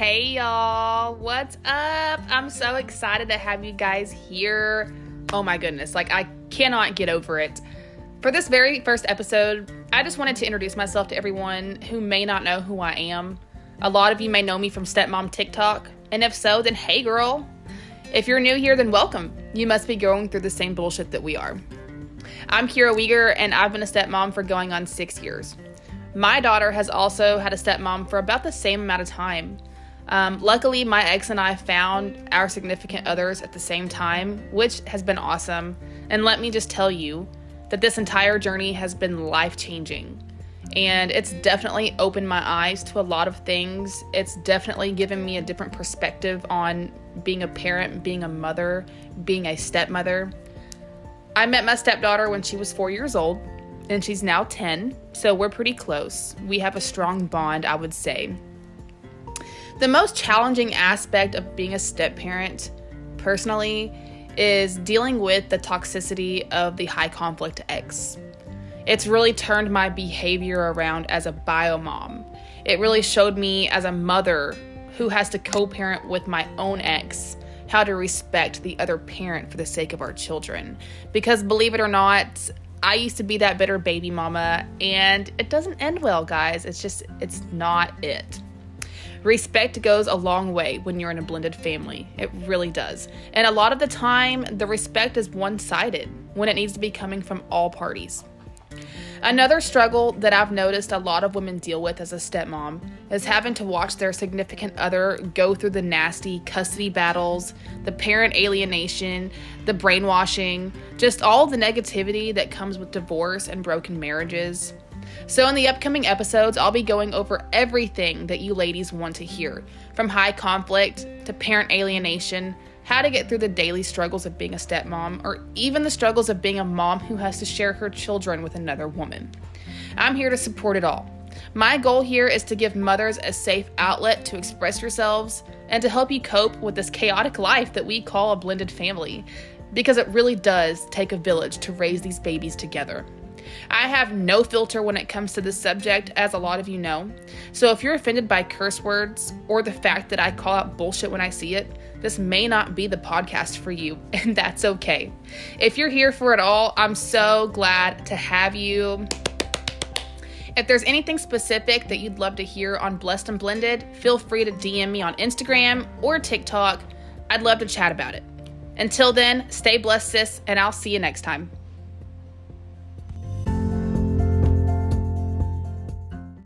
Hey y'all, what's up? I'm so excited to have you guys here. Oh my goodness, like I cannot get over it. For this very first episode, I just wanted to introduce myself to everyone who may not know who I am. A lot of you may know me from Stepmom TikTok, and if so, then hey girl. If you're new here, then welcome. You must be going through the same bullshit that we are. I'm Kira Weger, and I've been a stepmom for going on six years. My daughter has also had a stepmom for about the same amount of time. Um, luckily, my ex and I found our significant others at the same time, which has been awesome. And let me just tell you that this entire journey has been life changing. And it's definitely opened my eyes to a lot of things. It's definitely given me a different perspective on being a parent, being a mother, being a stepmother. I met my stepdaughter when she was four years old, and she's now 10, so we're pretty close. We have a strong bond, I would say. The most challenging aspect of being a step parent, personally, is dealing with the toxicity of the high conflict ex. It's really turned my behavior around as a bio mom. It really showed me as a mother who has to co parent with my own ex how to respect the other parent for the sake of our children. Because believe it or not, I used to be that bitter baby mama, and it doesn't end well, guys. It's just, it's not it. Respect goes a long way when you're in a blended family. It really does. And a lot of the time, the respect is one sided when it needs to be coming from all parties. Another struggle that I've noticed a lot of women deal with as a stepmom is having to watch their significant other go through the nasty custody battles, the parent alienation, the brainwashing, just all the negativity that comes with divorce and broken marriages. So, in the upcoming episodes, I'll be going over everything that you ladies want to hear from high conflict to parent alienation, how to get through the daily struggles of being a stepmom, or even the struggles of being a mom who has to share her children with another woman. I'm here to support it all. My goal here is to give mothers a safe outlet to express yourselves and to help you cope with this chaotic life that we call a blended family, because it really does take a village to raise these babies together. I have no filter when it comes to this subject, as a lot of you know. So if you're offended by curse words or the fact that I call out bullshit when I see it, this may not be the podcast for you, and that's okay. If you're here for it all, I'm so glad to have you. If there's anything specific that you'd love to hear on Blessed and Blended, feel free to DM me on Instagram or TikTok. I'd love to chat about it. Until then, stay blessed, sis, and I'll see you next time.